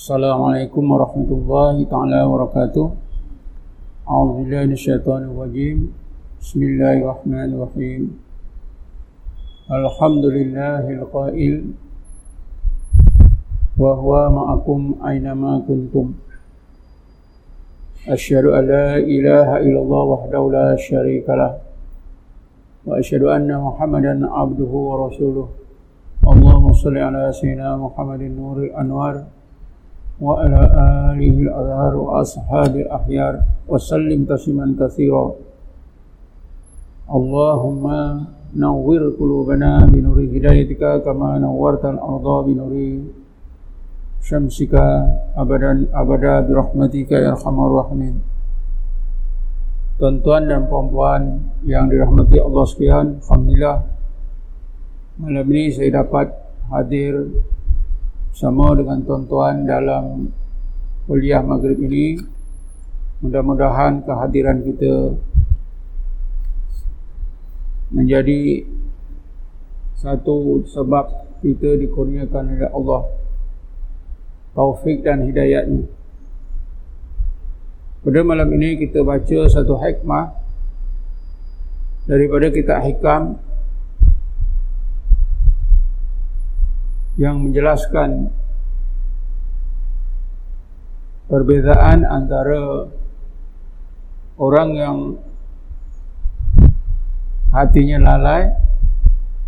Assalamualaikum warahmatullahi taala wabarakatuh. A'udzu billahi minasyaitonir rajim. Bismillahirrahmanirrahim. Alhamdulillahil qail wa huwa ma'akum aina ma kuntum. Asyhadu an la ilaha illallah wahdahu la syarika lah. Wa asyhadu anna Muhammadan abduhu wa rasuluh. Allahumma salli ala sayyidina Muhammadin nuril anwar وعلى آله الأظهار وأصحاب الأحيار وسلم تسليما كثيرا. اللهم نور قلوبنا بنور هدايتك كما نورت الأرض بنور شمسك أبدا أبدا برحمتك يا أرحم الراحمين. Tuan-tuan dan puan-puan yang dirahmati Allah sekalian, Alhamdulillah malam ini saya dapat hadir sama dengan tuan-tuan dalam kuliah maghrib ini mudah-mudahan kehadiran kita menjadi satu sebab kita dikurniakan oleh Allah. Taufik dan hidayatnya. Pada malam ini kita baca satu hikmah daripada kita hikam yang menjelaskan perbezaan antara orang yang hatinya lalai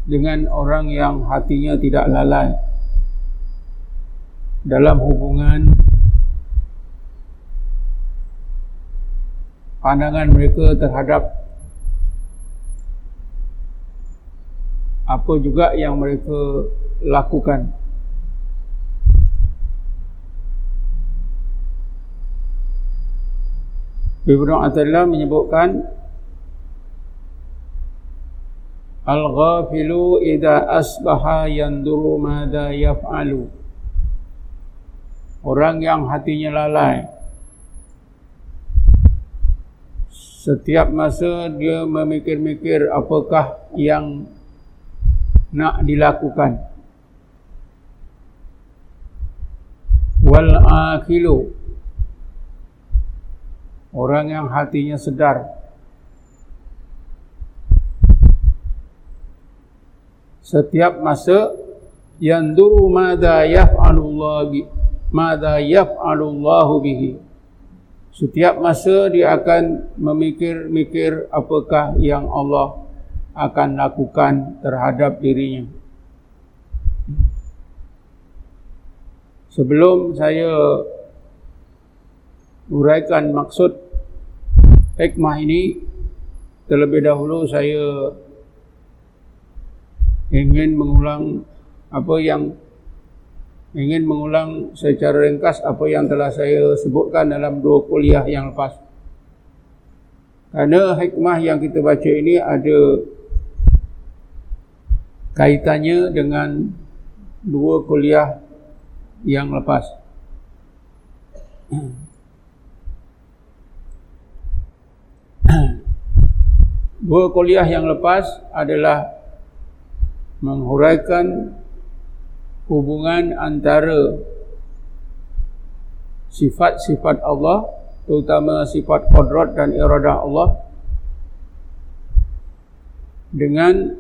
dengan orang yang hatinya tidak lalai. Dalam hubungan pandangan mereka terhadap apa juga yang mereka lakukan. Ibnu Athaillah menyebutkan Al-ghafilu idha asbaha yanduru madha yaf'alu. Orang yang hatinya lalai Setiap masa dia memikir-mikir apakah yang nak dilakukan wal akilu orang yang hatinya sedar. Setiap masa yang duru madza yaf'alullah bi madza yaf'alullahu bihi. Setiap masa dia akan memikir-mikir apakah yang Allah akan lakukan terhadap dirinya Sebelum saya uraikan maksud hikmah ini terlebih dahulu saya ingin mengulang apa yang ingin mengulang secara ringkas apa yang telah saya sebutkan dalam dua kuliah yang lepas. Karena hikmah yang kita baca ini ada kaitannya dengan dua kuliah yang lepas. Dua kuliah yang lepas adalah menghuraikan hubungan antara sifat-sifat Allah terutama sifat qadrat dan iradah Allah dengan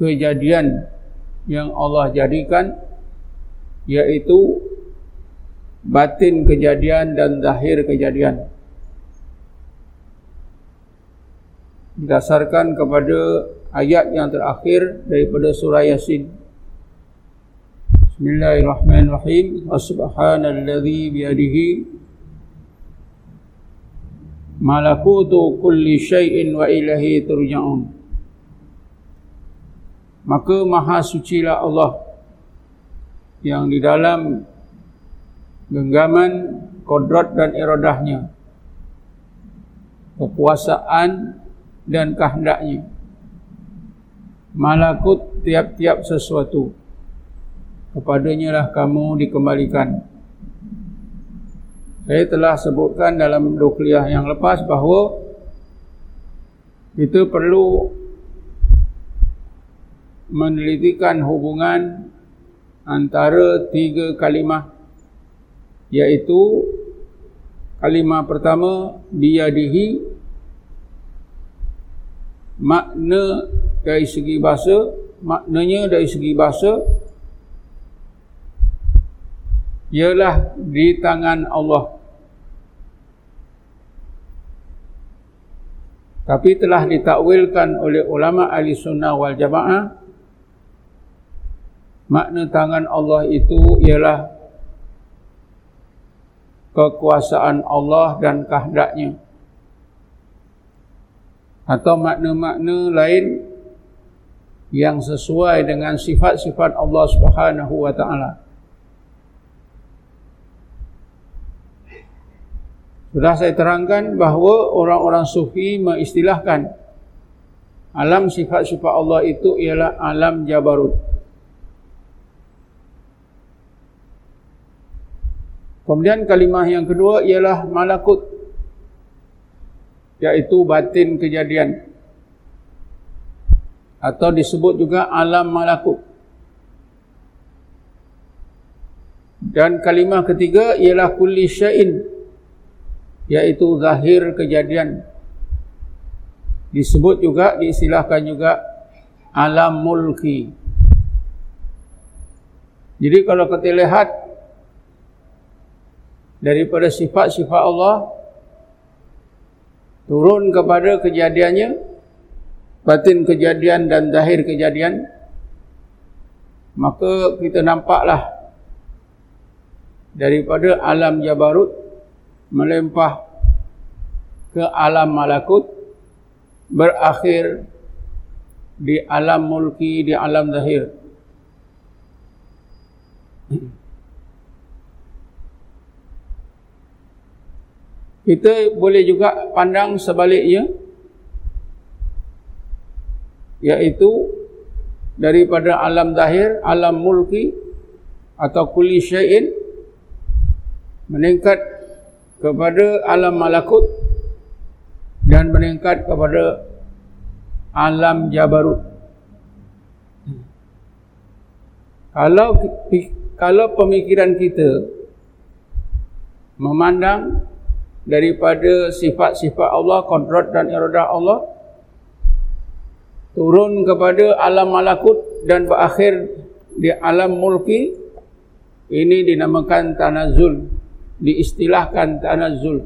kejadian yang Allah jadikan yaitu batin kejadian dan zahir kejadian. Didasarkan kepada ayat yang terakhir daripada surah Yasin. Bismillahirrahmanirrahim. Subhanalladzi biyadihi. Malakutu kulli syai'in wa ilahi turja'un maka maha sucilah Allah yang di dalam genggaman kodrat dan iradahnya. Kekuasaan dan kehendaknya. Malakut tiap-tiap sesuatu. Kepadanya lah kamu dikembalikan. Saya telah sebutkan dalam dua yang lepas bahawa kita perlu menelitikan hubungan antara tiga kalimah iaitu kalimah pertama biyadihi makna dari segi bahasa maknanya dari segi bahasa ialah di tangan Allah. Tapi telah ditakwilkan oleh ulama ahli sunnah wal jamaah makna tangan Allah itu ialah kekuasaan Allah dan kehendaknya atau makna-makna lain yang sesuai dengan sifat-sifat Allah Subhanahu wa taala. Sudah saya terangkan bahawa orang-orang sufi mengistilahkan alam sifat-sifat Allah itu ialah alam jabarut. Kemudian kalimah yang kedua ialah malakut iaitu batin kejadian atau disebut juga alam malakut. Dan kalimah ketiga ialah kulli syai'in iaitu zahir kejadian. Disebut juga diistilahkan juga alam mulki. Jadi kalau kita lihat daripada sifat-sifat Allah turun kepada kejadiannya batin kejadian dan zahir kejadian maka kita nampaklah daripada alam jabarut melempah ke alam malakut berakhir di alam mulki di alam zahir Kita boleh juga pandang sebaliknya iaitu daripada alam zahir, alam mulki atau kulli syai'in meningkat kepada alam malakut dan meningkat kepada alam jabarut. Kalau kalau pemikiran kita memandang daripada sifat-sifat Allah, kodrat dan iradah Allah turun kepada alam malakut dan berakhir di alam mulki. Ini dinamakan tanazul diistilahkan tanazul.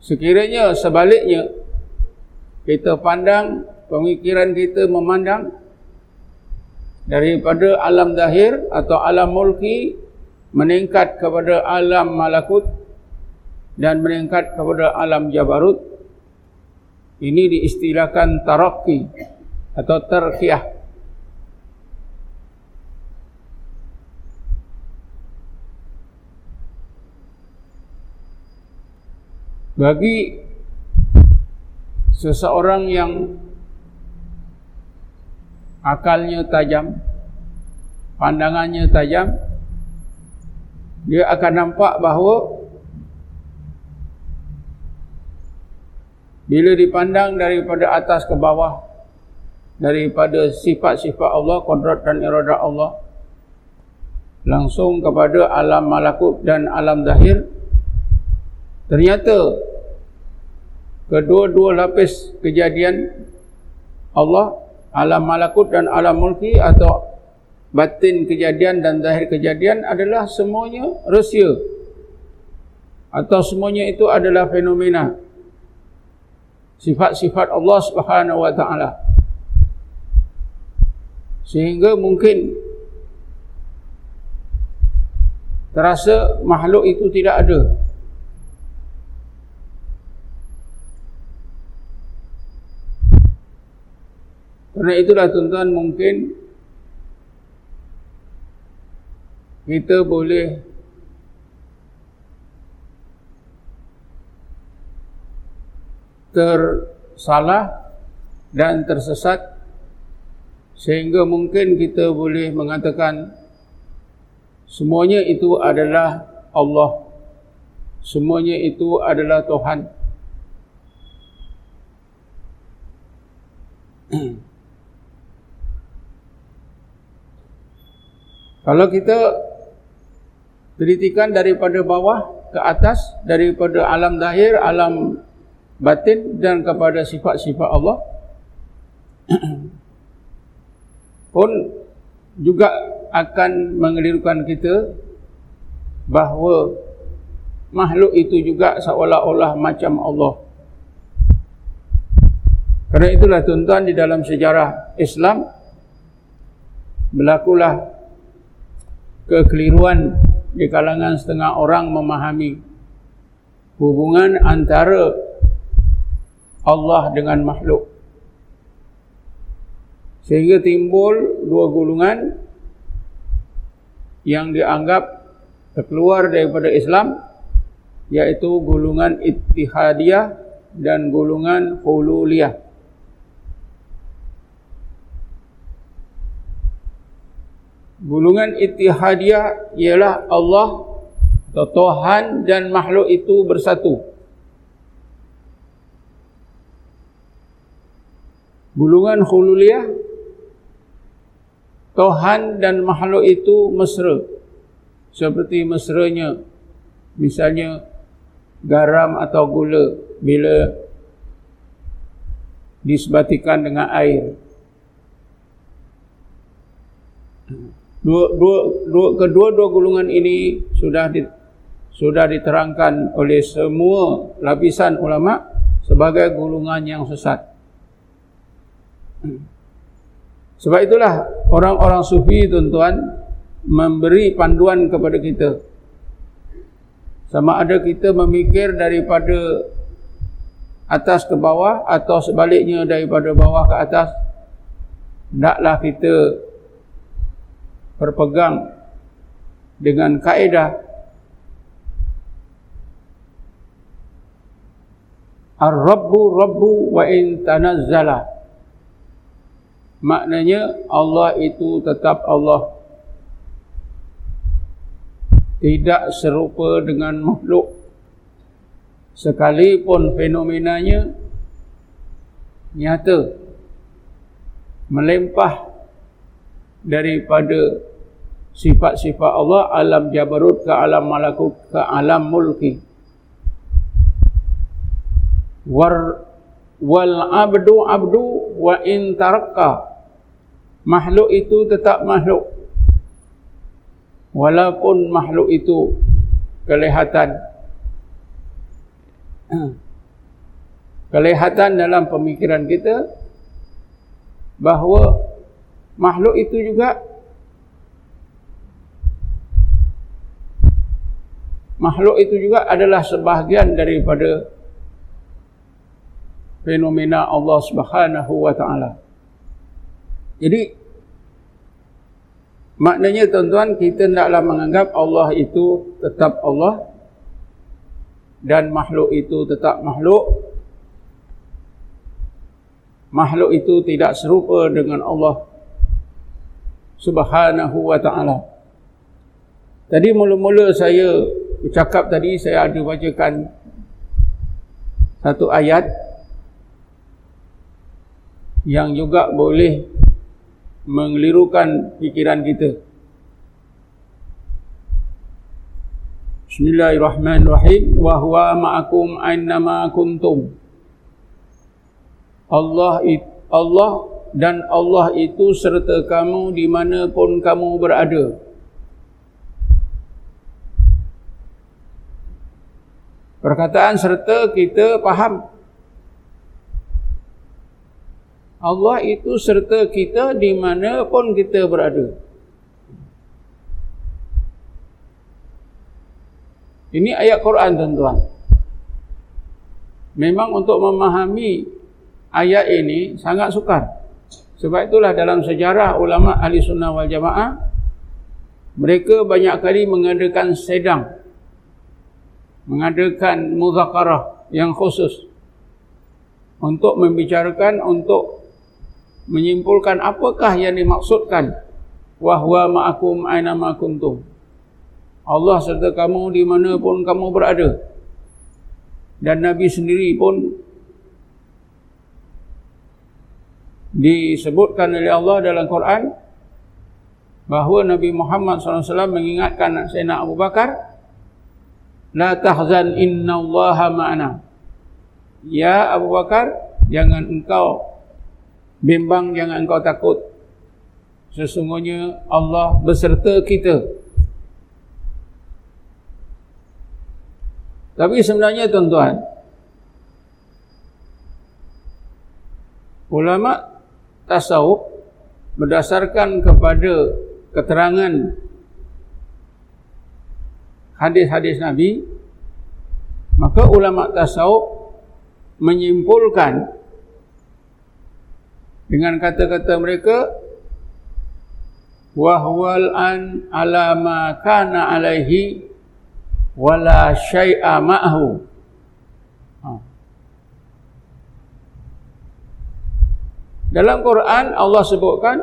Sekiranya sebaliknya kita pandang pemikiran kita memandang daripada alam zahir atau alam mulki meningkat kepada alam malakut dan meningkat kepada alam jabarut. Ini diistilahkan tarakki atau terkiah bagi seseorang yang akalnya tajam, pandangannya tajam, dia akan nampak bahawa bila dipandang daripada atas ke bawah, daripada sifat-sifat Allah, kodrat dan iradah Allah, langsung kepada alam malakut dan alam zahir, ternyata kedua-dua lapis kejadian Allah alam malakut dan alam mulki atau batin kejadian dan zahir kejadian adalah semuanya rahsia. Atau semuanya itu adalah fenomena. Sifat-sifat Allah Subhanahu wa taala. Sehingga mungkin terasa makhluk itu tidak ada Karena itulah tuan-tuan mungkin kita boleh tersalah dan tersesat sehingga mungkin kita boleh mengatakan semuanya itu adalah Allah. Semuanya itu adalah Tuhan Kalau kita telitikan daripada bawah ke atas, daripada alam zahir, alam batin dan kepada sifat-sifat Allah, pun juga akan mengelirukan kita bahawa makhluk itu juga seolah-olah macam Allah. Kerana itulah tuan-tuan di dalam sejarah Islam berlakulah kekeliruan di kalangan setengah orang memahami hubungan antara Allah dengan makhluk. Sehingga timbul dua gulungan yang dianggap keluar daripada Islam yaitu gulungan ittihadiyah dan gulungan hululiyah. Gulungan ittihadiyah ialah Allah atau Tuhan dan makhluk itu bersatu. Gulungan hululiyah Tuhan dan makhluk itu mesra. Seperti mesranya misalnya garam atau gula bila disebatikan dengan air dua, dua, dua, kedua-dua gulungan ini sudah di, sudah diterangkan oleh semua lapisan ulama sebagai gulungan yang sesat. Sebab itulah orang-orang sufi tuan-tuan memberi panduan kepada kita. Sama ada kita memikir daripada atas ke bawah atau sebaliknya daripada bawah ke atas. Taklah kita berpegang dengan kaedah Ar-Rabbu Rabbu wa in tanazzala. Maknanya Allah itu tetap Allah. Tidak serupa dengan makhluk. Sekalipun fenomenanya Nyata Melempah daripada sifat-sifat Allah alam jabarut ke alam malakut ke alam mulki. War wal abdu abdu wa in taraka. Makhluk itu tetap makhluk. Walaupun makhluk itu kelihatan. Kelihatan dalam pemikiran kita bahawa makhluk itu juga makhluk itu juga adalah sebahagian daripada fenomena Allah Subhanahu wa taala. Jadi maknanya tuan-tuan kita hendaklah menganggap Allah itu tetap Allah dan makhluk itu tetap makhluk. Makhluk itu tidak serupa dengan Allah subhanahu wa ta'ala. Tadi mula-mula saya bercakap tadi, saya ada bacakan satu ayat yang juga boleh mengelirukan fikiran kita. Bismillahirrahmanirrahim. Wa huwa ma'akum ainnama kuntum. Allah Allah dan Allah itu serta kamu di mana pun kamu berada. Perkataan serta kita faham. Allah itu serta kita di mana pun kita berada. Ini ayat Quran tuan-tuan. Memang untuk memahami ayat ini sangat sukar. Sebab itulah dalam sejarah ulama ahli sunnah wal jamaah mereka banyak kali mengadakan sedang mengadakan muzakarah yang khusus untuk membicarakan untuk menyimpulkan apakah yang dimaksudkan. Wahwa ma'akum aina ma kuntum. Allah serta kamu di mana pun kamu berada. Dan Nabi sendiri pun disebutkan oleh Allah dalam Quran bahawa Nabi Muhammad SAW mengingatkan Sayyidina Abu Bakar La tahzan inna allaha ma'ana. Ya Abu Bakar Jangan engkau Bimbang jangan engkau takut. Sesungguhnya Allah beserta kita. Tapi sebenarnya tuan-tuan Ulama tasawuf berdasarkan kepada keterangan hadis-hadis Nabi maka ulama tasawuf menyimpulkan dengan kata-kata mereka wahwal an ala ma kana alaihi wala syai'a ma'hu dalam Quran Allah sebutkan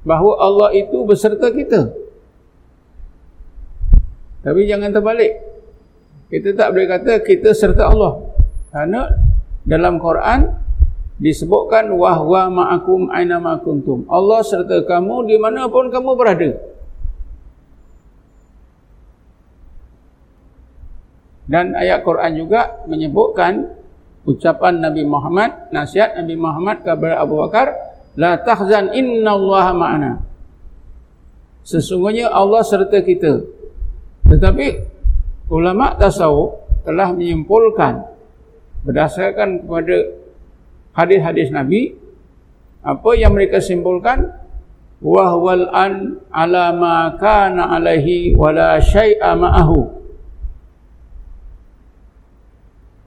bahawa Allah itu beserta kita. Tapi jangan terbalik. Kita tak boleh kata kita serta Allah. Karena dalam Quran disebutkan wahwa ma'akum aina ma kuntum. Allah serta kamu di mana pun kamu berada. Dan ayat Quran juga menyebutkan ucapan Nabi Muhammad, nasihat Nabi Muhammad kepada Abu Bakar, La tahzan inna Allah ma'ana. Sesungguhnya Allah serta kita. Tetapi ulama tasawuf telah menyimpulkan berdasarkan kepada hadis-hadis Nabi apa yang mereka simpulkan wahwal an ala ma kana alaihi wala syai'a ma'ahu.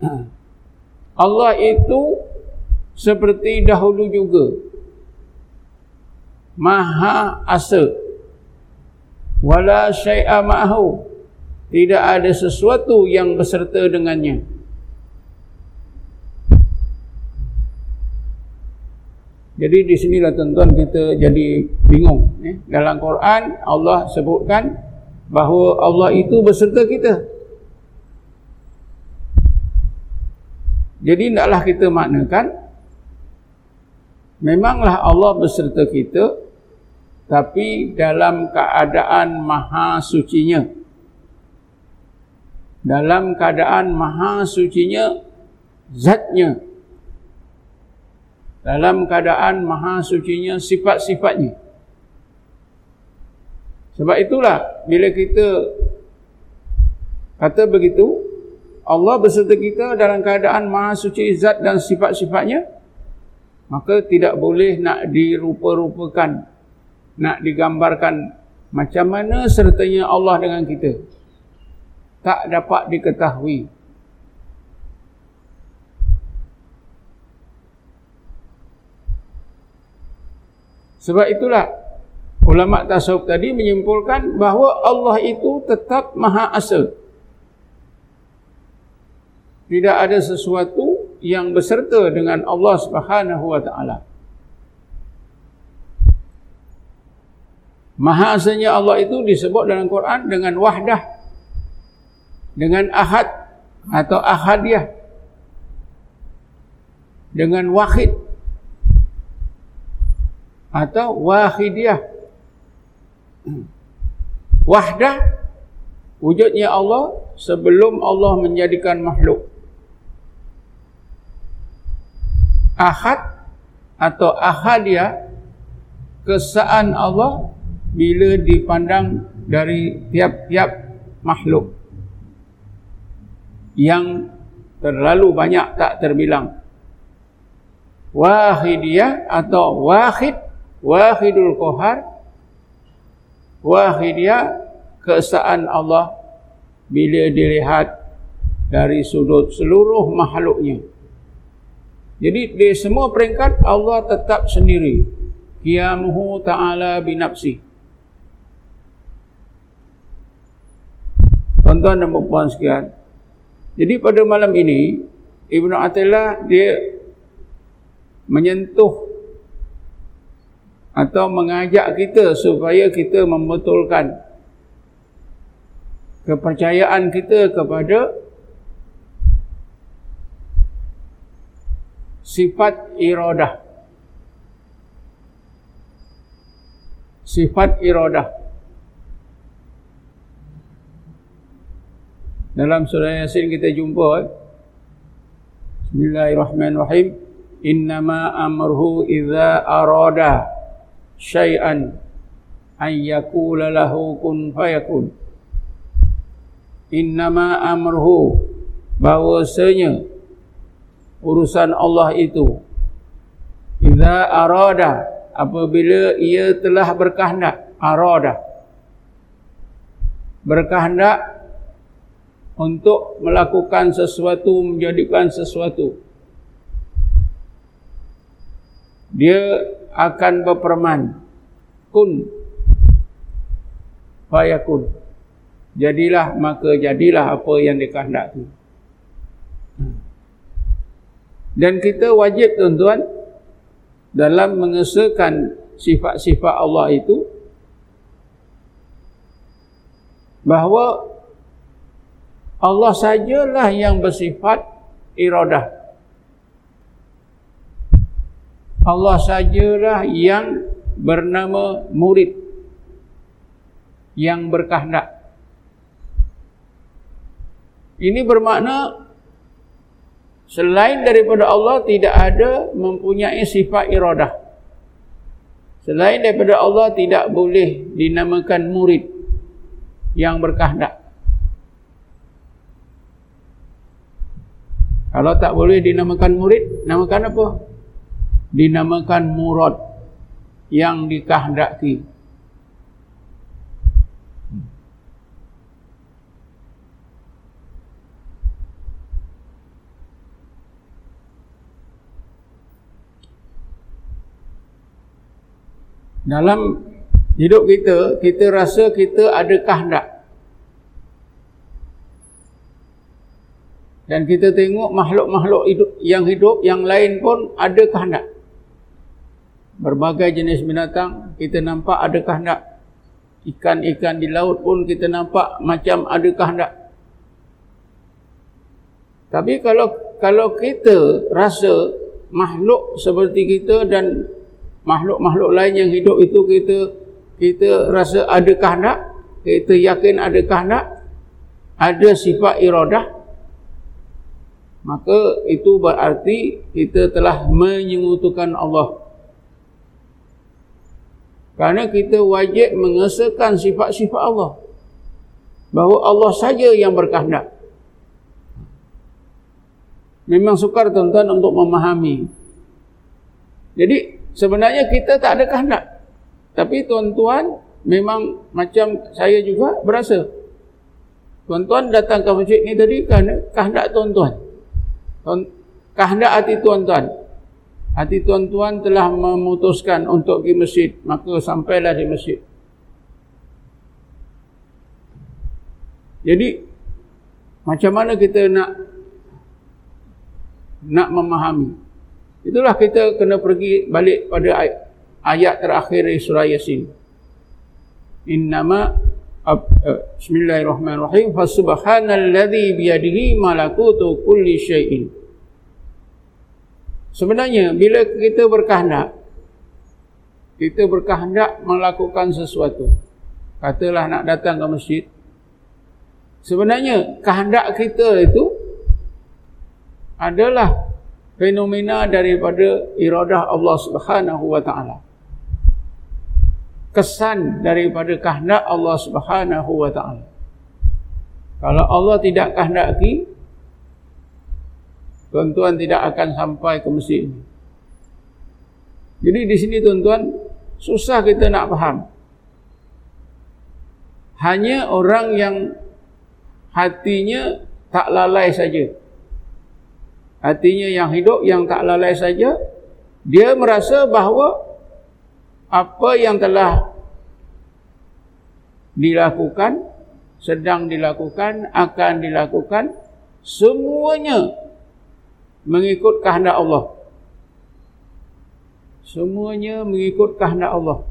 Allah itu seperti dahulu juga. Maha asa. Wala syai'a ma'hu tidak ada sesuatu yang berserta dengannya. Jadi di sinilah tuan-tuan kita jadi bingung eh? dalam Quran Allah sebutkan bahawa Allah itu berserta kita jadi hendaklah kita maknakan memanglah Allah berserta kita tapi dalam keadaan maha sucinya. Dalam keadaan maha sucinya zatnya. Dalam keadaan maha sucinya sifat-sifatnya. Sebab itulah bila kita kata begitu Allah berserta kita dalam keadaan maha suci zat dan sifat-sifatnya maka tidak boleh nak dirupa-rupakan nak digambarkan macam mana sertanya Allah dengan kita. Tak dapat diketahui. Sebab itulah ulama tasawuf tadi menyimpulkan bahawa Allah itu tetap maha asa tidak ada sesuatu yang berserta dengan Allah Subhanahu wa taala Maha asanya Allah itu disebut dalam Quran dengan wahdah. Dengan ahad atau ahadiyah. Dengan wahid. Atau wahidiyah. Wahdah wujudnya Allah sebelum Allah menjadikan makhluk. Ahad atau ahadiyah kesaan Allah bila dipandang dari tiap-tiap makhluk yang terlalu banyak tak terbilang. Wahidiyah atau wahid wahidul kohar wahidiyah keesaan Allah bila dilihat dari sudut seluruh makhluknya jadi di semua peringkat Allah tetap sendiri qiyamuhu ta'ala binafsih Tuan-tuan dan puan sekalian. Jadi pada malam ini Ibnu Athaillah dia menyentuh atau mengajak kita supaya kita membetulkan kepercayaan kita kepada sifat iradah sifat iradah. Dalam surah Yasin kita jumpa eh? Bismillahirrahmanirrahim. Innama amruhu idza arada syai'an an yakula lahu kun fayakun. Innama amruhu bahwasanya urusan Allah itu. Idza arada apabila ia telah berkehendak arada. Berkehendak untuk melakukan sesuatu menjadikan sesuatu. Dia akan berperman. Kun. Fayakun. Jadilah maka jadilah apa yang dikehendaki dan kita wajib tuan-tuan dalam mengesahkan sifat-sifat Allah itu bahawa Allah sajalah yang bersifat iradah. Allah sajalah yang bernama murid yang berkehendak. Ini bermakna Selain daripada Allah tidak ada mempunyai sifat iradah. Selain daripada Allah tidak boleh dinamakan murid yang berkehendak. Kalau tak boleh dinamakan murid, namakan apa? Dinamakan murad yang dikehendaki. Dalam hidup kita kita rasa kita ada kehendak dan kita tengok makhluk-makhluk hidup yang hidup yang lain pun ada kehendak berbagai jenis binatang kita nampak ada kehendak ikan-ikan di laut pun kita nampak macam ada kehendak tapi kalau kalau kita rasa makhluk seperti kita dan makhluk-makhluk lain yang hidup itu kita kita rasa ada kehendak kita yakin ada kehendak ada sifat iradah. Maka itu berarti kita telah menyekutukan Allah. Kerana kita wajib mengesahkan sifat-sifat Allah. Bahawa Allah saja yang berkehendak. Memang sukar tuan-tuan untuk memahami. Jadi Sebenarnya kita tak ada kehendak. Tapi tuan-tuan memang macam saya juga berasa. Tuan-tuan datang ke masjid ni tadi kerana kehendak tuan-tuan. Kehendak hati tuan-tuan. Hati tuan-tuan telah memutuskan untuk pergi masjid. Maka sampailah di masjid. Jadi macam mana kita nak nak memahami Itulah kita kena pergi balik pada ayat, ayat terakhir surah Yasin. Innama uh, Bismillahirrahmanirrahim. Fasubhanalladzi biyadihi malakutu kulli syai'in. Sebenarnya bila kita berkehendak kita berkehendak melakukan sesuatu. Katalah nak datang ke masjid. Sebenarnya kehendak kita itu adalah fenomena daripada iradah Allah Subhanahu wa taala. Kesan daripada kehendak Allah Subhanahu wa taala. Kalau Allah tidak kehendaki tuan-tuan tidak akan sampai ke masjid ini. Jadi di sini tuan-tuan susah kita nak faham. Hanya orang yang hatinya tak lalai saja Artinya yang hidup yang tak lalai saja dia merasa bahawa apa yang telah dilakukan sedang dilakukan akan dilakukan semuanya mengikut kehendak Allah. Semuanya mengikut kehendak Allah.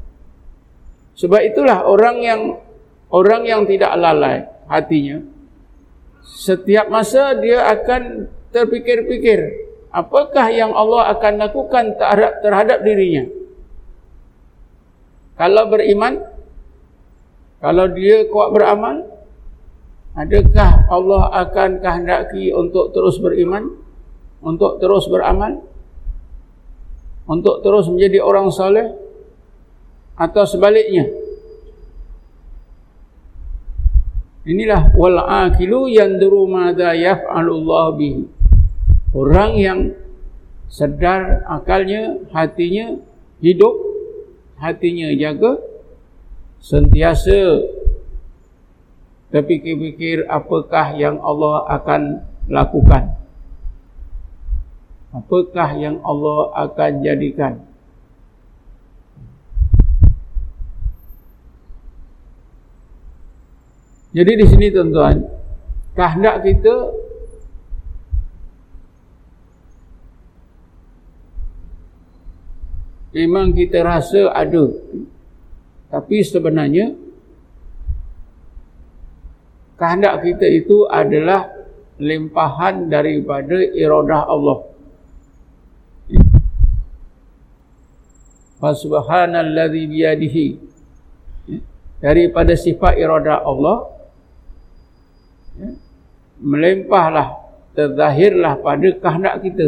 Sebab itulah orang yang orang yang tidak lalai hatinya setiap masa dia akan terfikir-fikir apakah yang Allah akan lakukan terhadap, terhadap dirinya? Kalau beriman kalau dia kuat beramal adakah Allah akan kehendaki untuk terus beriman untuk terus beramal untuk terus menjadi orang soleh atau sebaliknya? Inilah wal aqilu yanduru madza yaf'alullah bihi orang yang sedar akalnya hatinya hidup hatinya jaga sentiasa terfikir-fikir apakah yang Allah akan lakukan. Apakah yang Allah akan jadikan. Jadi di sini tuan-tuan kehendak kita memang kita rasa ada tapi sebenarnya kehendak kita itu adalah limpahan daripada iradah Allah. Fa subhanalladzi biyadihi daripada sifat iradah Allah melimpahlah terzahirlah pada kehendak kita.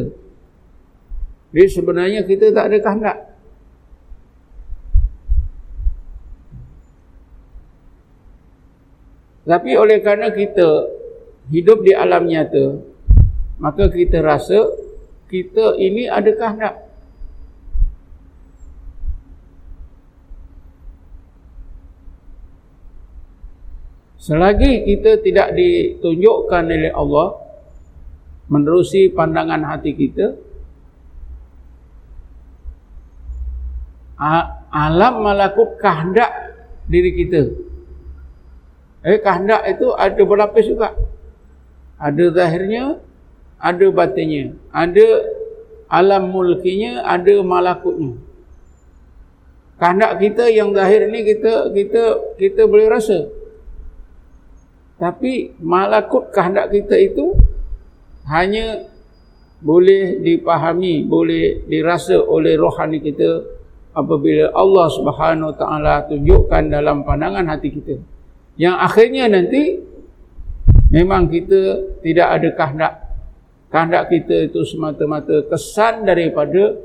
Jadi sebenarnya kita tak ada kehendak. Tapi oleh kerana kita hidup di alam nyata, maka kita rasa kita ini ada kehendak. Selagi kita tidak ditunjukkan oleh Allah menerusi pandangan hati kita, alam malakut kehendak diri kita Eh kehendak itu ada berlapis juga. Ada zahirnya, ada batinnya. Ada alam mulkinya, ada malakutnya. Kehendak kita yang zahir ini kita kita kita boleh rasa. Tapi malakut kehendak kita itu hanya boleh dipahami, boleh dirasa oleh rohani kita apabila Allah Subhanahu Wa Taala tunjukkan dalam pandangan hati kita yang akhirnya nanti memang kita tidak ada kehendak. Kehendak kita itu semata-mata kesan daripada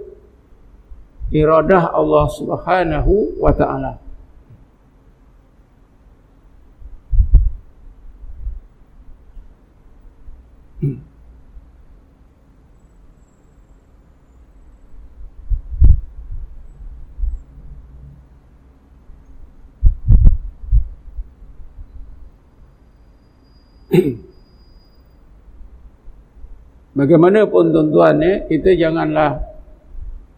iradah Allah Subhanahu wa taala Bagaimanapun tuan-tuan ya, kita janganlah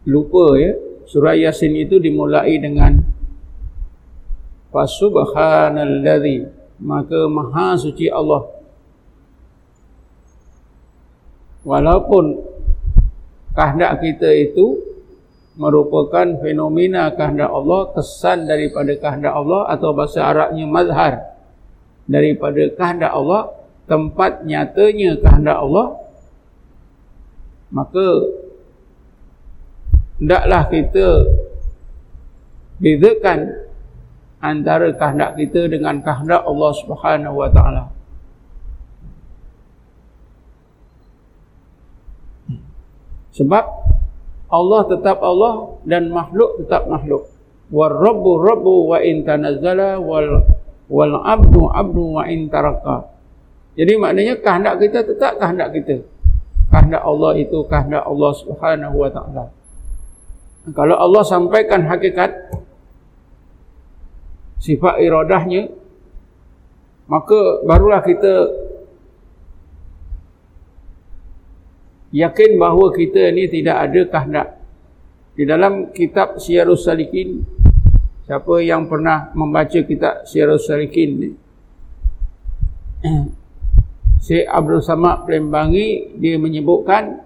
lupa ya, surah Yasin itu dimulai dengan Fasubhanalladzi maka maha suci Allah. Walaupun kehendak kita itu merupakan fenomena kehendak Allah, kesan daripada kehendak Allah atau bahasa Arabnya mazhar daripada kehendak Allah tempat nyatanya kehendak Allah maka hendaklah kita bezakan antara kehendak kita dengan kehendak Allah Subhanahu wa taala. Sebab Allah tetap Allah dan makhluk tetap makhluk. War rabbu rabbu wa in tanazzala wal wal abdu abdu wa in taraka. Jadi maknanya kehendak kita tetap kehendak kita. Kehendak Allah itu kehendak Allah Subhanahu wa taala. Kalau Allah sampaikan hakikat sifat iradahnya maka barulah kita yakin bahawa kita ni tidak ada kehendak. Di dalam kitab Syiarus Salikin Siapa yang pernah membaca kitab Syirus Salikin ni? Syekh Abdul Samad Pelembangi dia menyebutkan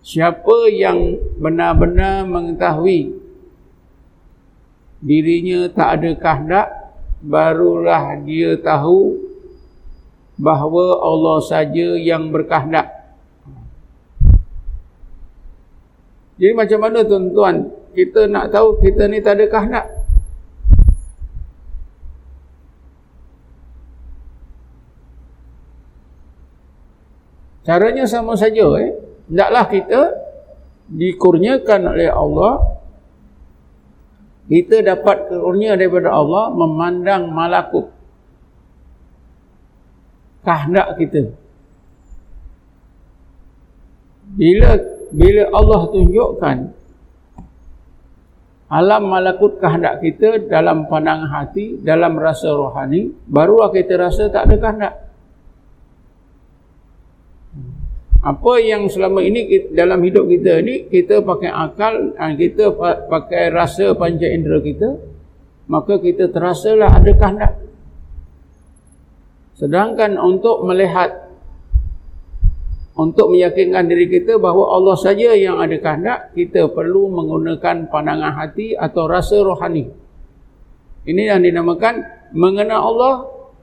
siapa yang benar-benar mengetahui dirinya tak ada kehendak barulah dia tahu bahawa Allah saja yang berkehendak. Jadi macam mana tuan-tuan kita nak tahu kita ni tak ada kehendak. Caranya sama saja eh. Tidaklah kita dikurniakan oleh Allah kita dapat kurnia daripada Allah memandang malakut kehendak kita bila bila Allah tunjukkan alam malakut kehendak kita dalam pandangan hati, dalam rasa rohani, barulah kita rasa tak ada kehendak. Apa yang selama ini dalam hidup kita ni, kita pakai akal, kita pakai rasa panca indera kita, maka kita terasalah ada kehendak. Sedangkan untuk melihat untuk meyakinkan diri kita bahawa Allah saja yang ada kehendak, kita perlu menggunakan pandangan hati atau rasa rohani. Ini yang dinamakan mengenal Allah,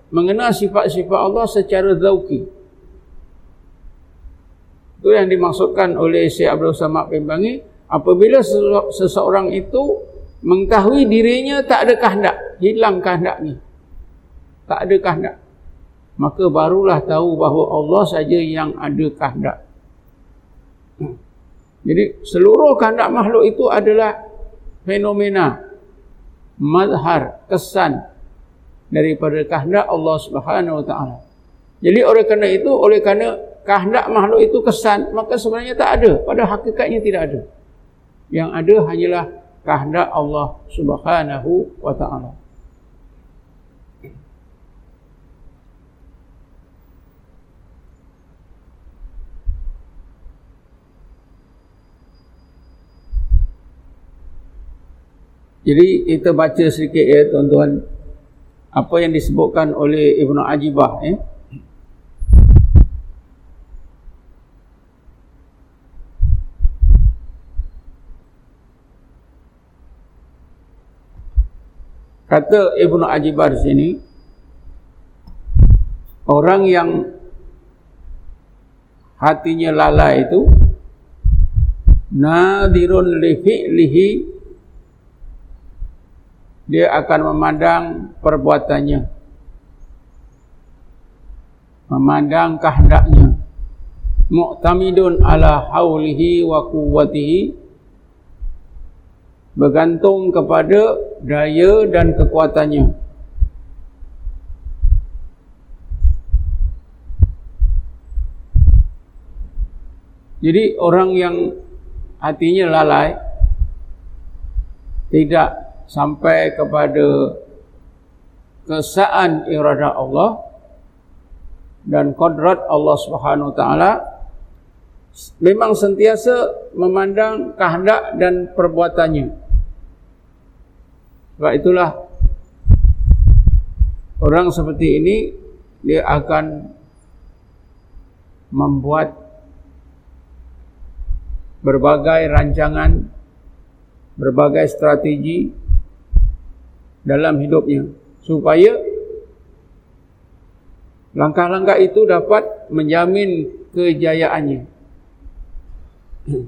mengenal sifat-sifat Allah secara zauki. Itu yang dimaksudkan oleh Syekh Abdul Samad bin Bangi, apabila seseorang itu mengetahui dirinya tak ada kehendak, hilang kehendaknya. Tak ada kehendak maka barulah tahu bahawa Allah saja yang ada kehendak. Jadi seluruh kehendak makhluk itu adalah fenomena mazhar kesan daripada kehendak Allah Subhanahu Wa Taala. Jadi oleh kerana itu, oleh kerana kehendak makhluk itu kesan, maka sebenarnya tak ada. Pada hakikatnya tidak ada. Yang ada hanyalah kehendak Allah Subhanahu Wa Taala. Jadi kita baca sedikit ya tuan-tuan apa yang disebutkan oleh Ibnu Ajibah ya. Kata Ibnu Ajibah di sini orang yang hatinya lalai itu nadirun li fi'lihi dia akan memandang perbuatannya. Memandang kehendaknya. Mu'tamidun ala haulihi wa quwwatihi. Bergantung kepada daya dan kekuatannya. Jadi orang yang hatinya lalai tidak sampai kepada kesaan irada Allah dan kodrat Allah Subhanahu taala memang sentiasa memandang kehendak dan perbuatannya. Sebab itulah orang seperti ini dia akan membuat berbagai rancangan berbagai strategi dalam hidupnya supaya langkah-langkah itu dapat menjamin kejayaannya.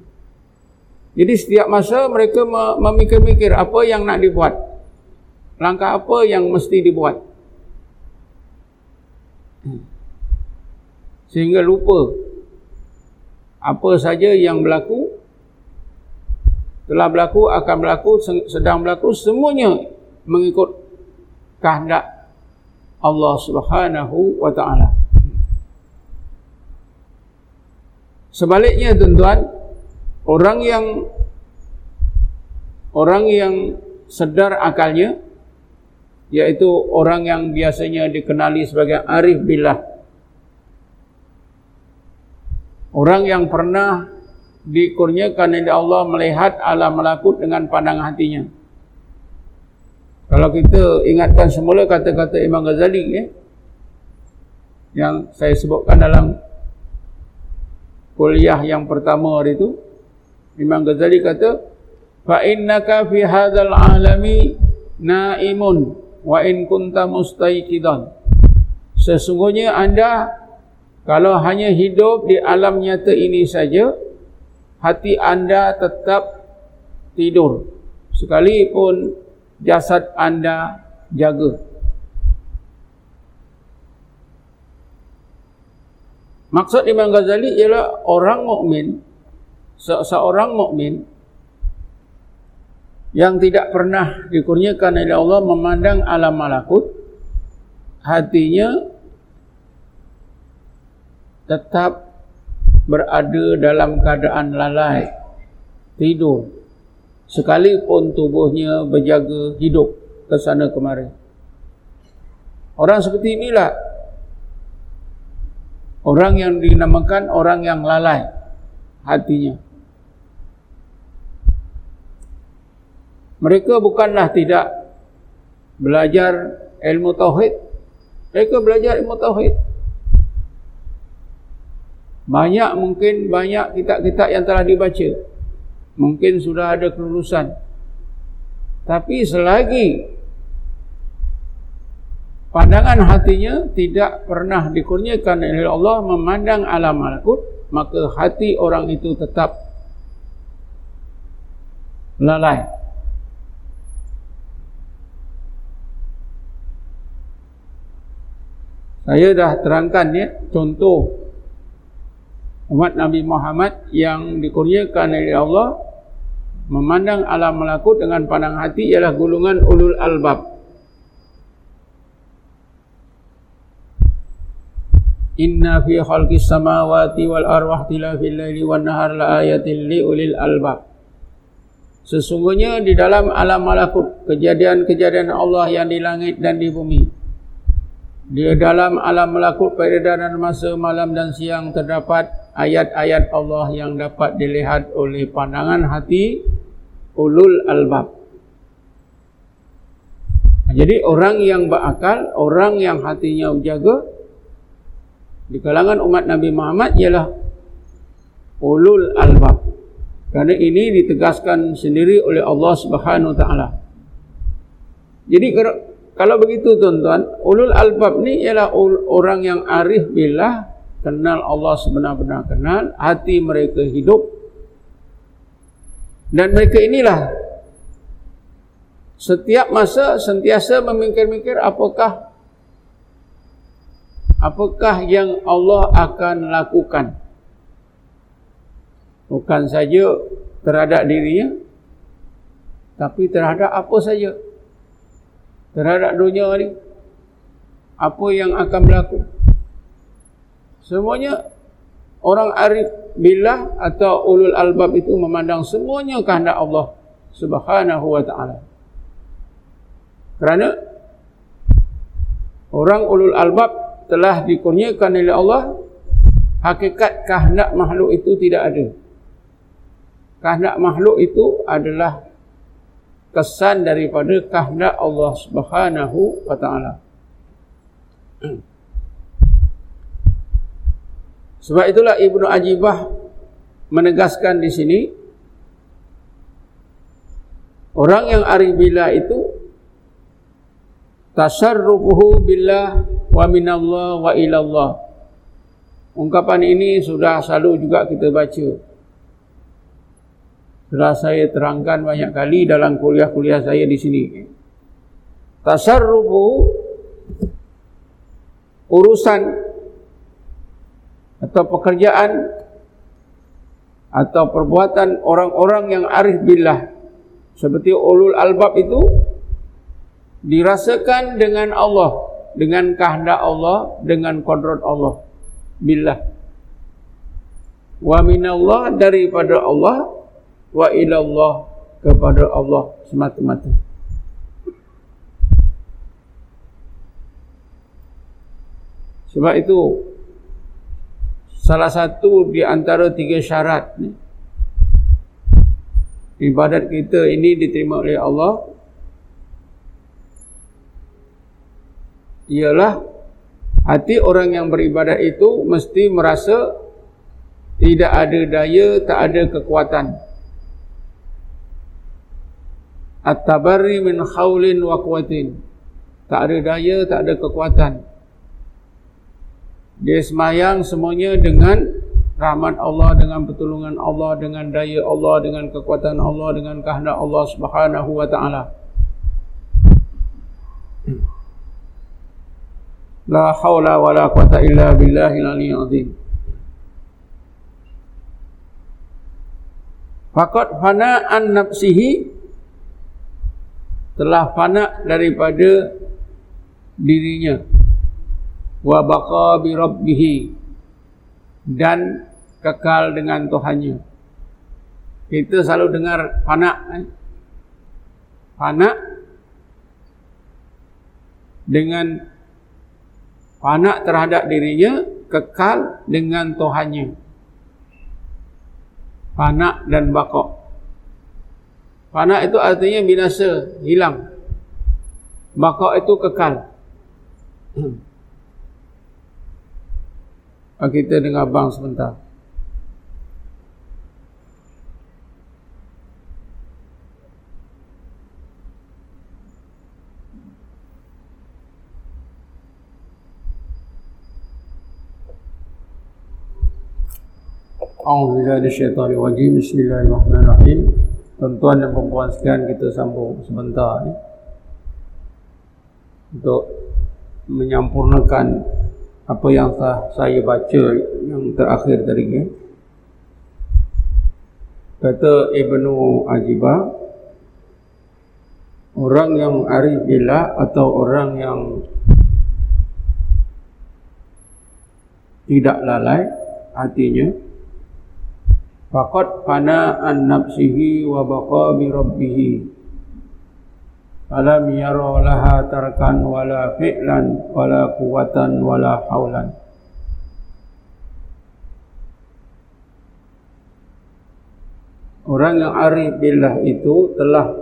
Jadi setiap masa mereka memikir-mikir apa yang nak dibuat. Langkah apa yang mesti dibuat. Sehingga lupa apa saja yang berlaku telah berlaku akan berlaku sedang berlaku semuanya mengikut kehendak Allah Subhanahu wa taala. Sebaliknya tuan-tuan, orang yang orang yang sedar akalnya yaitu orang yang biasanya dikenali sebagai arif billah. Orang yang pernah dikurniakan oleh Allah melihat alam melakut dengan pandangan hatinya. Kalau kita ingatkan semula kata-kata Imam Ghazali eh, yang saya sebutkan dalam kuliah yang pertama hari itu, Imam Ghazali kata, "Fa innaka fi hadzal alami naimun wa in kunta mustaiqidan." Sesungguhnya anda kalau hanya hidup di alam nyata ini saja, hati anda tetap tidur sekalipun jasad anda jaga. Maksud Imam Ghazali ialah orang mukmin, se seorang mukmin yang tidak pernah dikurniakan oleh Allah memandang alam malakut, hatinya tetap berada dalam keadaan lalai, tidur, sekalipun tubuhnya berjaga hidup ke sana kemari. Orang seperti inilah Orang yang dinamakan orang yang lalai hatinya. Mereka bukanlah tidak belajar ilmu tauhid. Mereka belajar ilmu tauhid. Banyak mungkin banyak kitab-kitab yang telah dibaca. Mungkin sudah ada kelulusan. Tapi selagi pandangan hatinya tidak pernah dikurniakan oleh Allah memandang alam malakut maka hati orang itu tetap lalai saya dah terangkan ya contoh umat Nabi Muhammad yang dikurniakan oleh Allah memandang alam malakut dengan pandang hati ialah gulungan ulul albab Inna fi khalqis samawati wal arwah tilafil laili wan nahar la ayatin li ulil albab. Sesungguhnya di dalam alam malakut kejadian-kejadian Allah yang di langit dan di bumi. Di dalam alam malakut peredaran masa malam dan siang terdapat ayat-ayat Allah yang dapat dilihat oleh pandangan hati ulul albab. Jadi orang yang berakal, orang yang hatinya jaga, di kalangan umat Nabi Muhammad ialah ulul albab. Kerana ini ditegaskan sendiri oleh Allah Subhanahu taala. Jadi kalau begitu tuan-tuan, ulul albab ni ialah orang yang arif billah, kenal Allah sebenar-benar kenal, hati mereka hidup. Dan mereka inilah setiap masa sentiasa memikir-mikir apakah apakah yang Allah akan lakukan. Bukan saja terhadap dirinya tapi terhadap apa saja. Terhadap dunia ni apa yang akan berlaku semuanya orang arif billah atau ulul albab itu memandang semuanya kehendak Allah subhanahu wa ta'ala. Kerana orang ulul albab telah dikurniakan oleh Allah hakikat kehendak makhluk itu tidak ada. Kehendak makhluk itu adalah kesan daripada kehendak Allah Subhanahu wa taala sebab itulah Ibnu Ajibah menegaskan di sini orang yang arif bila itu tasarrufuhu billah wa minallah wa ilallah. Ungkapan ini sudah selalu juga kita baca. Sudah saya terangkan banyak kali dalam kuliah-kuliah saya di sini. Tasarrufu urusan atau pekerjaan atau perbuatan orang-orang yang arif billah. Seperti ulul albab itu dirasakan dengan Allah dengan kehendak Allah dengan kodrat Allah billah. Wa minallah daripada Allah wa ilallah kepada Allah semata-mata. Sebab itu salah satu di antara tiga syarat ni ibadat kita ini diterima oleh Allah ialah hati orang yang beribadat itu mesti merasa tidak ada daya, tak ada kekuatan. At-tabari min khawlin wa kuatin. Tak ada daya, tak ada kekuatan. Dia semayang semuanya dengan rahmat Allah dengan pertolongan Allah dengan daya Allah dengan kekuatan Allah dengan kehendak Allah Subhanahu wa taala. La haula wala quwata illa billahil aliyyil azim. Fakat fana an nafsihi telah fana daripada dirinya wa baqa bi rabbih dan kekal dengan Tuhannya. Kita selalu dengar fana eh? fana dengan fana terhadap dirinya kekal dengan Tuhannya fana dan baqa. Fana itu artinya binasa, hilang. Baqa itu kekal. Kita dengar bang sebentar. A'udzubillahi Bismillahirrahmanirrahim. Tuan-tuan dan puan sekalian kita sambung sebentar ni. Untuk menyampurnakan apa yang saya baca yang terakhir tadi ni. Kata Ibnu Ajibah orang yang arif bila atau orang yang tidak lalai artinya faqad fana an nafsihi wa baqa bi rabbih alam yara laha tarkan wala fi'lan wala quwatan wala haulan Orang yang arif billah itu telah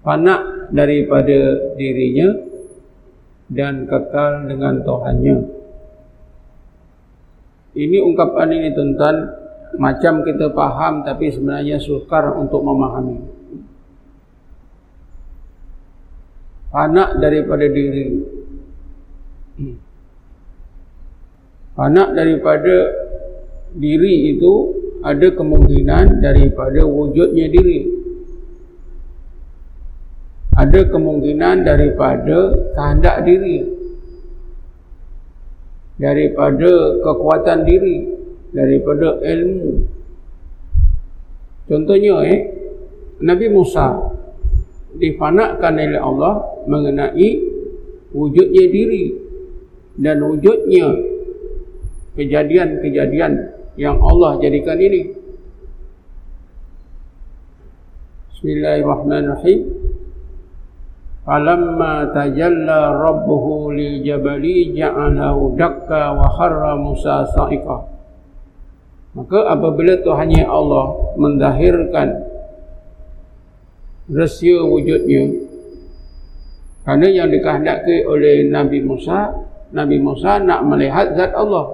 fana daripada dirinya dan kekal dengan Tuhannya. Ini ungkapan ini tuan macam kita faham tapi sebenarnya sukar untuk memahami. Anak daripada diri. Anak daripada diri itu ada kemungkinan daripada wujudnya diri. Ada kemungkinan daripada kehendak diri. Daripada kekuatan diri daripada ilmu. Contohnya eh Nabi Musa difanakkan oleh Allah mengenai wujudnya diri dan wujudnya kejadian-kejadian yang Allah jadikan ini. Bismillahirrahmanirrahim. Falamma tajalla rabbuhu lil jabali ja'alahu dakka wa kharra Musa sa'iqah. Maka apabila Tuhannya Allah mendahirkan rahsia wujudnya kerana yang dikehendaki oleh Nabi Musa Nabi Musa nak melihat zat Allah.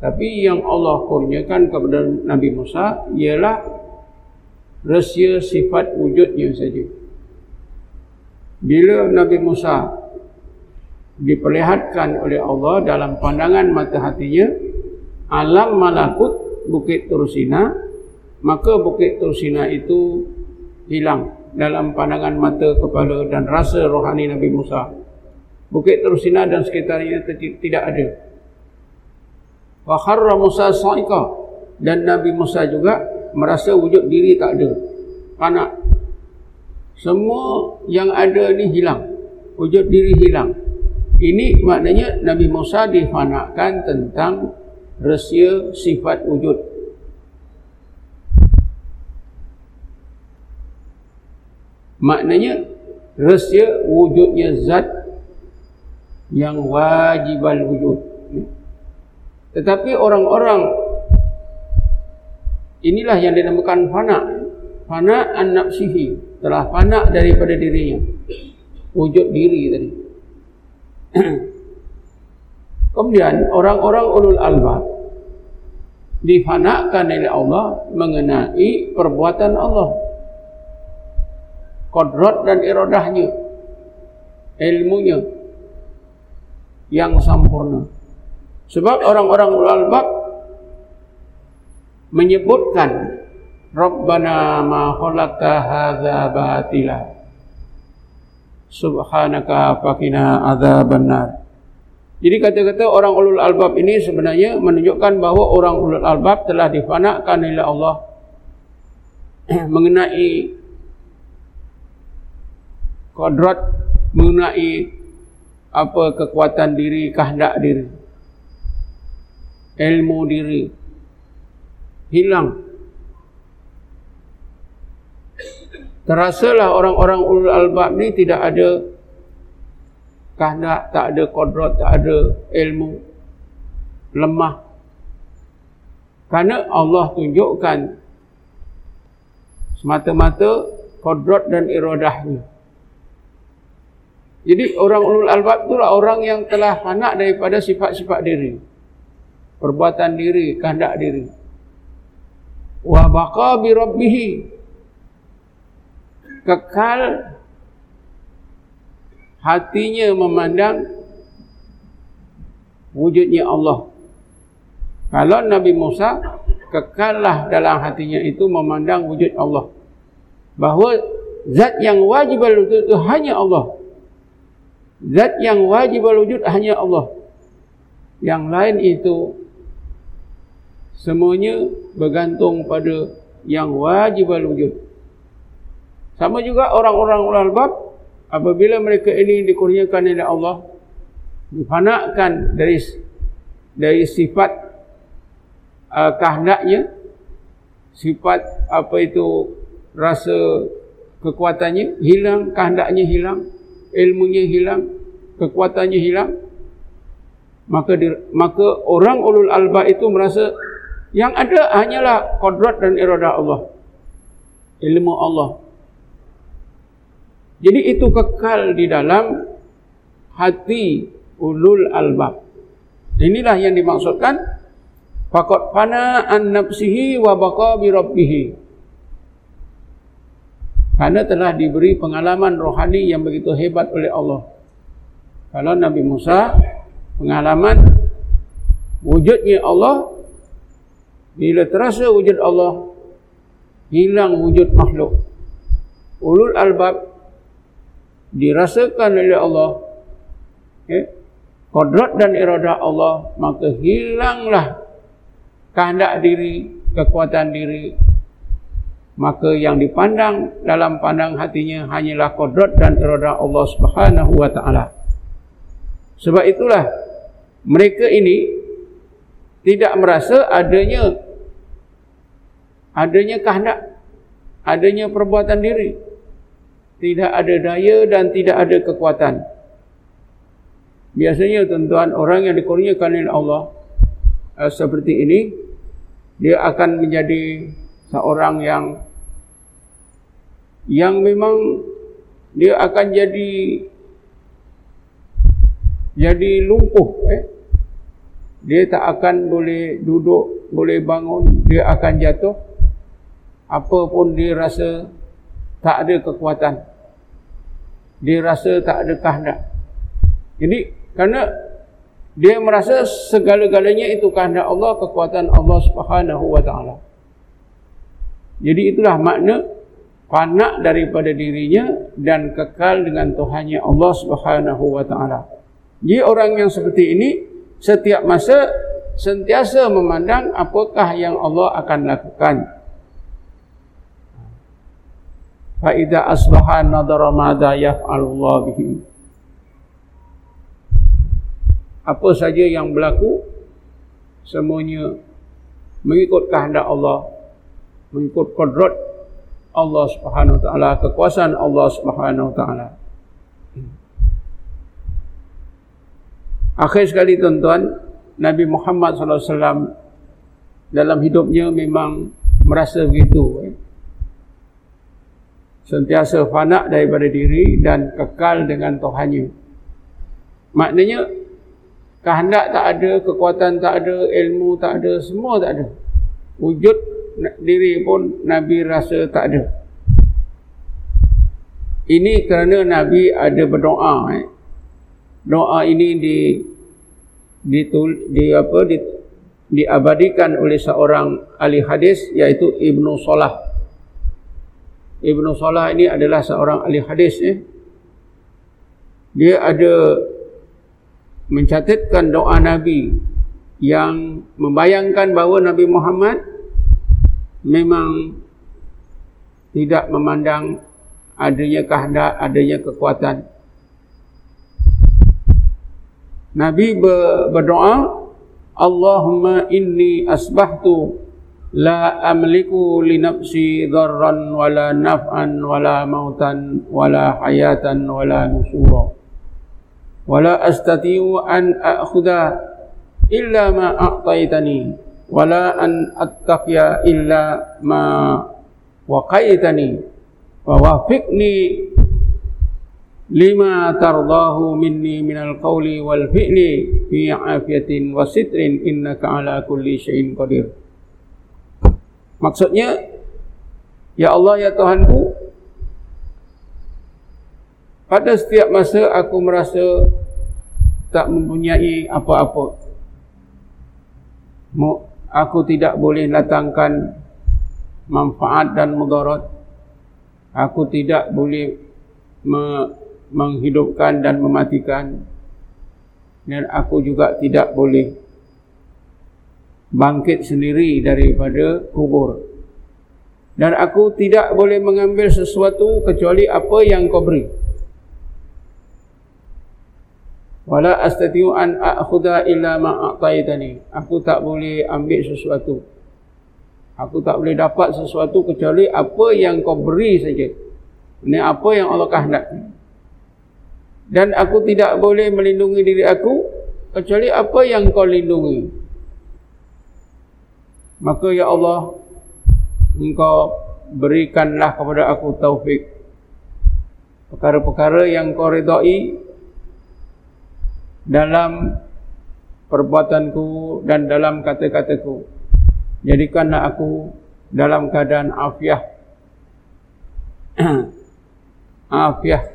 Tapi yang Allah kurniakan kepada Nabi Musa ialah rahsia sifat wujudnya saja. Bila Nabi Musa diperlihatkan oleh Allah dalam pandangan mata hatinya alam malakut bukit Tursina maka bukit Tursina itu hilang dalam pandangan mata kepala dan rasa rohani Nabi Musa. Bukit Tursina dan sekitarnya tidak ada. Wa kharra Musa sa'iqa. Dan Nabi Musa juga merasa wujud diri tak ada. Panak. Semua yang ada ni hilang. Wujud diri hilang. Ini maknanya Nabi Musa difanakkan tentang rahsia sifat wujud maknanya rahsia wujudnya zat yang wajibal wujud. Tetapi orang-orang inilah yang dinamakan fana fana an-nafsihi. Telah fana daripada dirinya. Wujud diri tadi. Kemudian orang-orang ulul albab difanakan oleh Allah mengenai perbuatan Allah. Kodrat dan iradahnya. Ilmunya yang sempurna. Sebab orang-orang ulul albab menyebutkan Rabbana ma khalaqta hadza batila Subhanaka faqina adzabannar Jadi kata-kata orang ulul albab ini sebenarnya menunjukkan bahawa orang ulul albab telah difanakan oleh Allah mengenai kodrat mengenai apa kekuatan diri, kehendak diri ilmu diri hilang Terasalah orang-orang ulul albab ni tidak ada kehendak, tak ada kodrat, tak ada ilmu. Lemah. Karena Allah tunjukkan semata-mata kodrat dan iradahnya. Jadi orang ulul albab itulah orang yang telah anak daripada sifat-sifat diri. Perbuatan diri, kehendak diri. Wa baqa bi rabbihi kekal hatinya memandang wujudnya Allah. Kalau Nabi Musa kekallah dalam hatinya itu memandang wujud Allah. Bahawa zat yang wajib wujud itu hanya Allah. Zat yang wajib wujud hanya Allah. Yang lain itu semuanya bergantung pada yang wajib wujud. Sama juga orang-orang ulul albab apabila mereka ini dikurniakan oleh Allah difanakkan dari dari sifat uh, kehendaknya sifat apa itu rasa kekuatannya hilang kehendaknya hilang ilmunya hilang kekuatannya hilang maka di, maka orang ulul albab itu merasa yang ada hanyalah kodrat dan iradah Allah ilmu Allah jadi itu kekal di dalam hati ulul albab. Inilah yang dimaksudkan faqad fana an nafsihi wa baqa bi rabbih. Karena telah diberi pengalaman rohani yang begitu hebat oleh Allah. Kalau Nabi Musa pengalaman wujudnya Allah bila terasa wujud Allah hilang wujud makhluk. Ulul albab dirasakan oleh Allah okay, kodrat dan iradah Allah maka hilanglah kehendak diri kekuatan diri maka yang dipandang dalam pandang hatinya hanyalah kodrat dan iradah Allah Subhanahu wa taala sebab itulah mereka ini tidak merasa adanya adanya kehendak adanya perbuatan diri tidak ada daya dan tidak ada kekuatan. Biasanya tuan-tuan orang yang dikurniakan oleh Allah uh, seperti ini dia akan menjadi seorang yang yang memang dia akan jadi jadi lumpuh eh? Dia tak akan boleh duduk boleh bangun dia akan jatuh. Apa pun dia rasa tak ada kekuatan. Dia rasa tak ada kehendak. Jadi kerana dia merasa segala-galanya itu kehendak Allah kekuatan Allah Subhanahu wa taala. Jadi itulah makna panak daripada dirinya dan kekal dengan Tuhannya Allah Subhanahu wa taala jadi orang yang seperti ini setiap masa sentiasa memandang apakah yang Allah akan lakukan Fa'idha asbaha nadara mada yaf'alullah bihi. Apa saja yang berlaku, semuanya mengikut kehendak Allah, mengikut kodrat Allah subhanahu wa ta'ala, kekuasaan Allah subhanahu wa ta'ala. Akhir sekali tuan-tuan, Nabi Muhammad SAW dalam hidupnya memang merasa begitu. Eh? sentiasa fana daripada diri dan kekal dengan Tuhannya. Maknanya kehendak tak ada, kekuatan tak ada, ilmu tak ada, semua tak ada. Wujud diri pun Nabi rasa tak ada. Ini kerana Nabi ada berdoa. Eh. Doa ini di di, di apa di diabadikan oleh seorang ahli hadis yaitu Ibnu Salah. Ibnu Salah ini adalah seorang ahli hadis ya. Dia ada mencatatkan doa Nabi yang membayangkan bahawa Nabi Muhammad memang tidak memandang adanya kehendak, adanya kekuatan. Nabi berdoa, Allahumma inni asbahtu la amliku li nafsi dharran wala naf'an wala mautan wala hayatan wala nusura. Wala astati'u an akhudha illa ma a'taitani wala an attaqiya illa ma waqaitani. Wa wafiqni lima tardahu minni minal qawli wal fi'li fi afiyatin wa sitrin innaka ala kulli syai'in qadir. Maksudnya ya Allah ya Tuhanku pada setiap masa aku merasa tak mempunyai apa-apa aku tidak boleh datangkan manfaat dan mudarat. Aku tidak boleh me menghidupkan dan mematikan. Dan aku juga tidak boleh bangkit sendiri daripada kubur. Dan aku tidak boleh mengambil sesuatu kecuali apa yang kau beri wala astatiu an akhudha illa ma a'taitani aku tak boleh ambil sesuatu. Aku tak boleh dapat sesuatu kecuali apa yang kau beri saja. Ini apa yang Allah kehendaki dan aku tidak boleh melindungi diri aku kecuali apa yang kau lindungi. Maka ya Allah engkau berikanlah kepada aku taufik. Perkara-perkara yang kau redai dalam perbuatanku dan dalam kata-kataku. Jadikanlah aku dalam keadaan afiah. Afiah.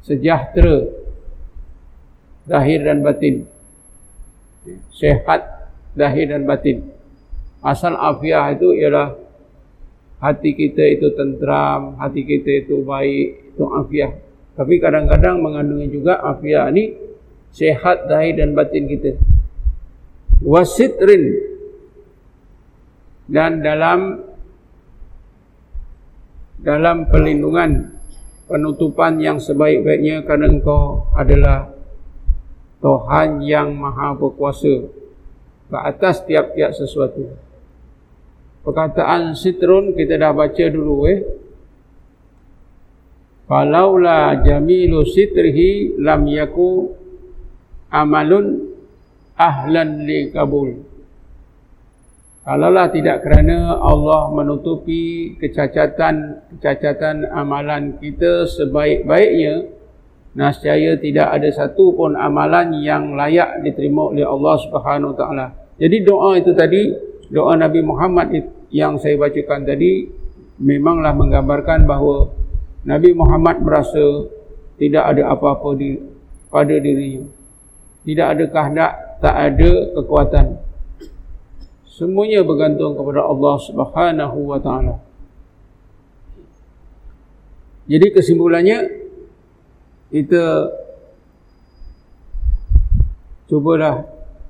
Sejahtera. Zahir dan batin. Sehat zahir dan batin. Asal afiah itu ialah hati kita itu tentram hati kita itu baik itu afiah. Tapi kadang-kadang mengandungi juga afiah ini sehat zahir dan batin kita wasitrin dan dalam dalam perlindungan penutupan yang sebaik-baiknya kerana engkau adalah Tuhan yang maha berkuasa ke atas tiap-tiap sesuatu. Perkataan sitrun kita dah baca dulu eh. Falaula jamilu sitrihi lam yaku amalun ahlan li kabul. Kalaulah tidak kerana Allah menutupi kecacatan-kecacatan amalan kita sebaik-baiknya, nascaya tidak ada satu pun amalan yang layak diterima oleh Allah Subhanahu taala. Jadi doa itu tadi, doa Nabi Muhammad yang saya bacakan tadi memanglah menggambarkan bahawa Nabi Muhammad merasa tidak ada apa-apa di pada dirinya. Tidak ada kehendak, tak ada kekuatan. Semuanya bergantung kepada Allah Subhanahu wa taala. Jadi kesimpulannya kita cubalah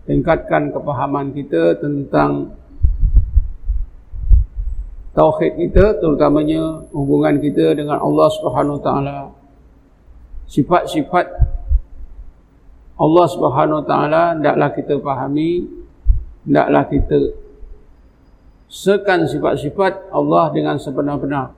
tingkatkan kepahaman kita tentang tauhid kita terutamanya hubungan kita dengan Allah Subhanahu wa taala. Sifat-sifat Allah Subhanahu wa taala hendaklah kita fahami hendaklah kita sekan sifat-sifat Allah dengan sebenar-benar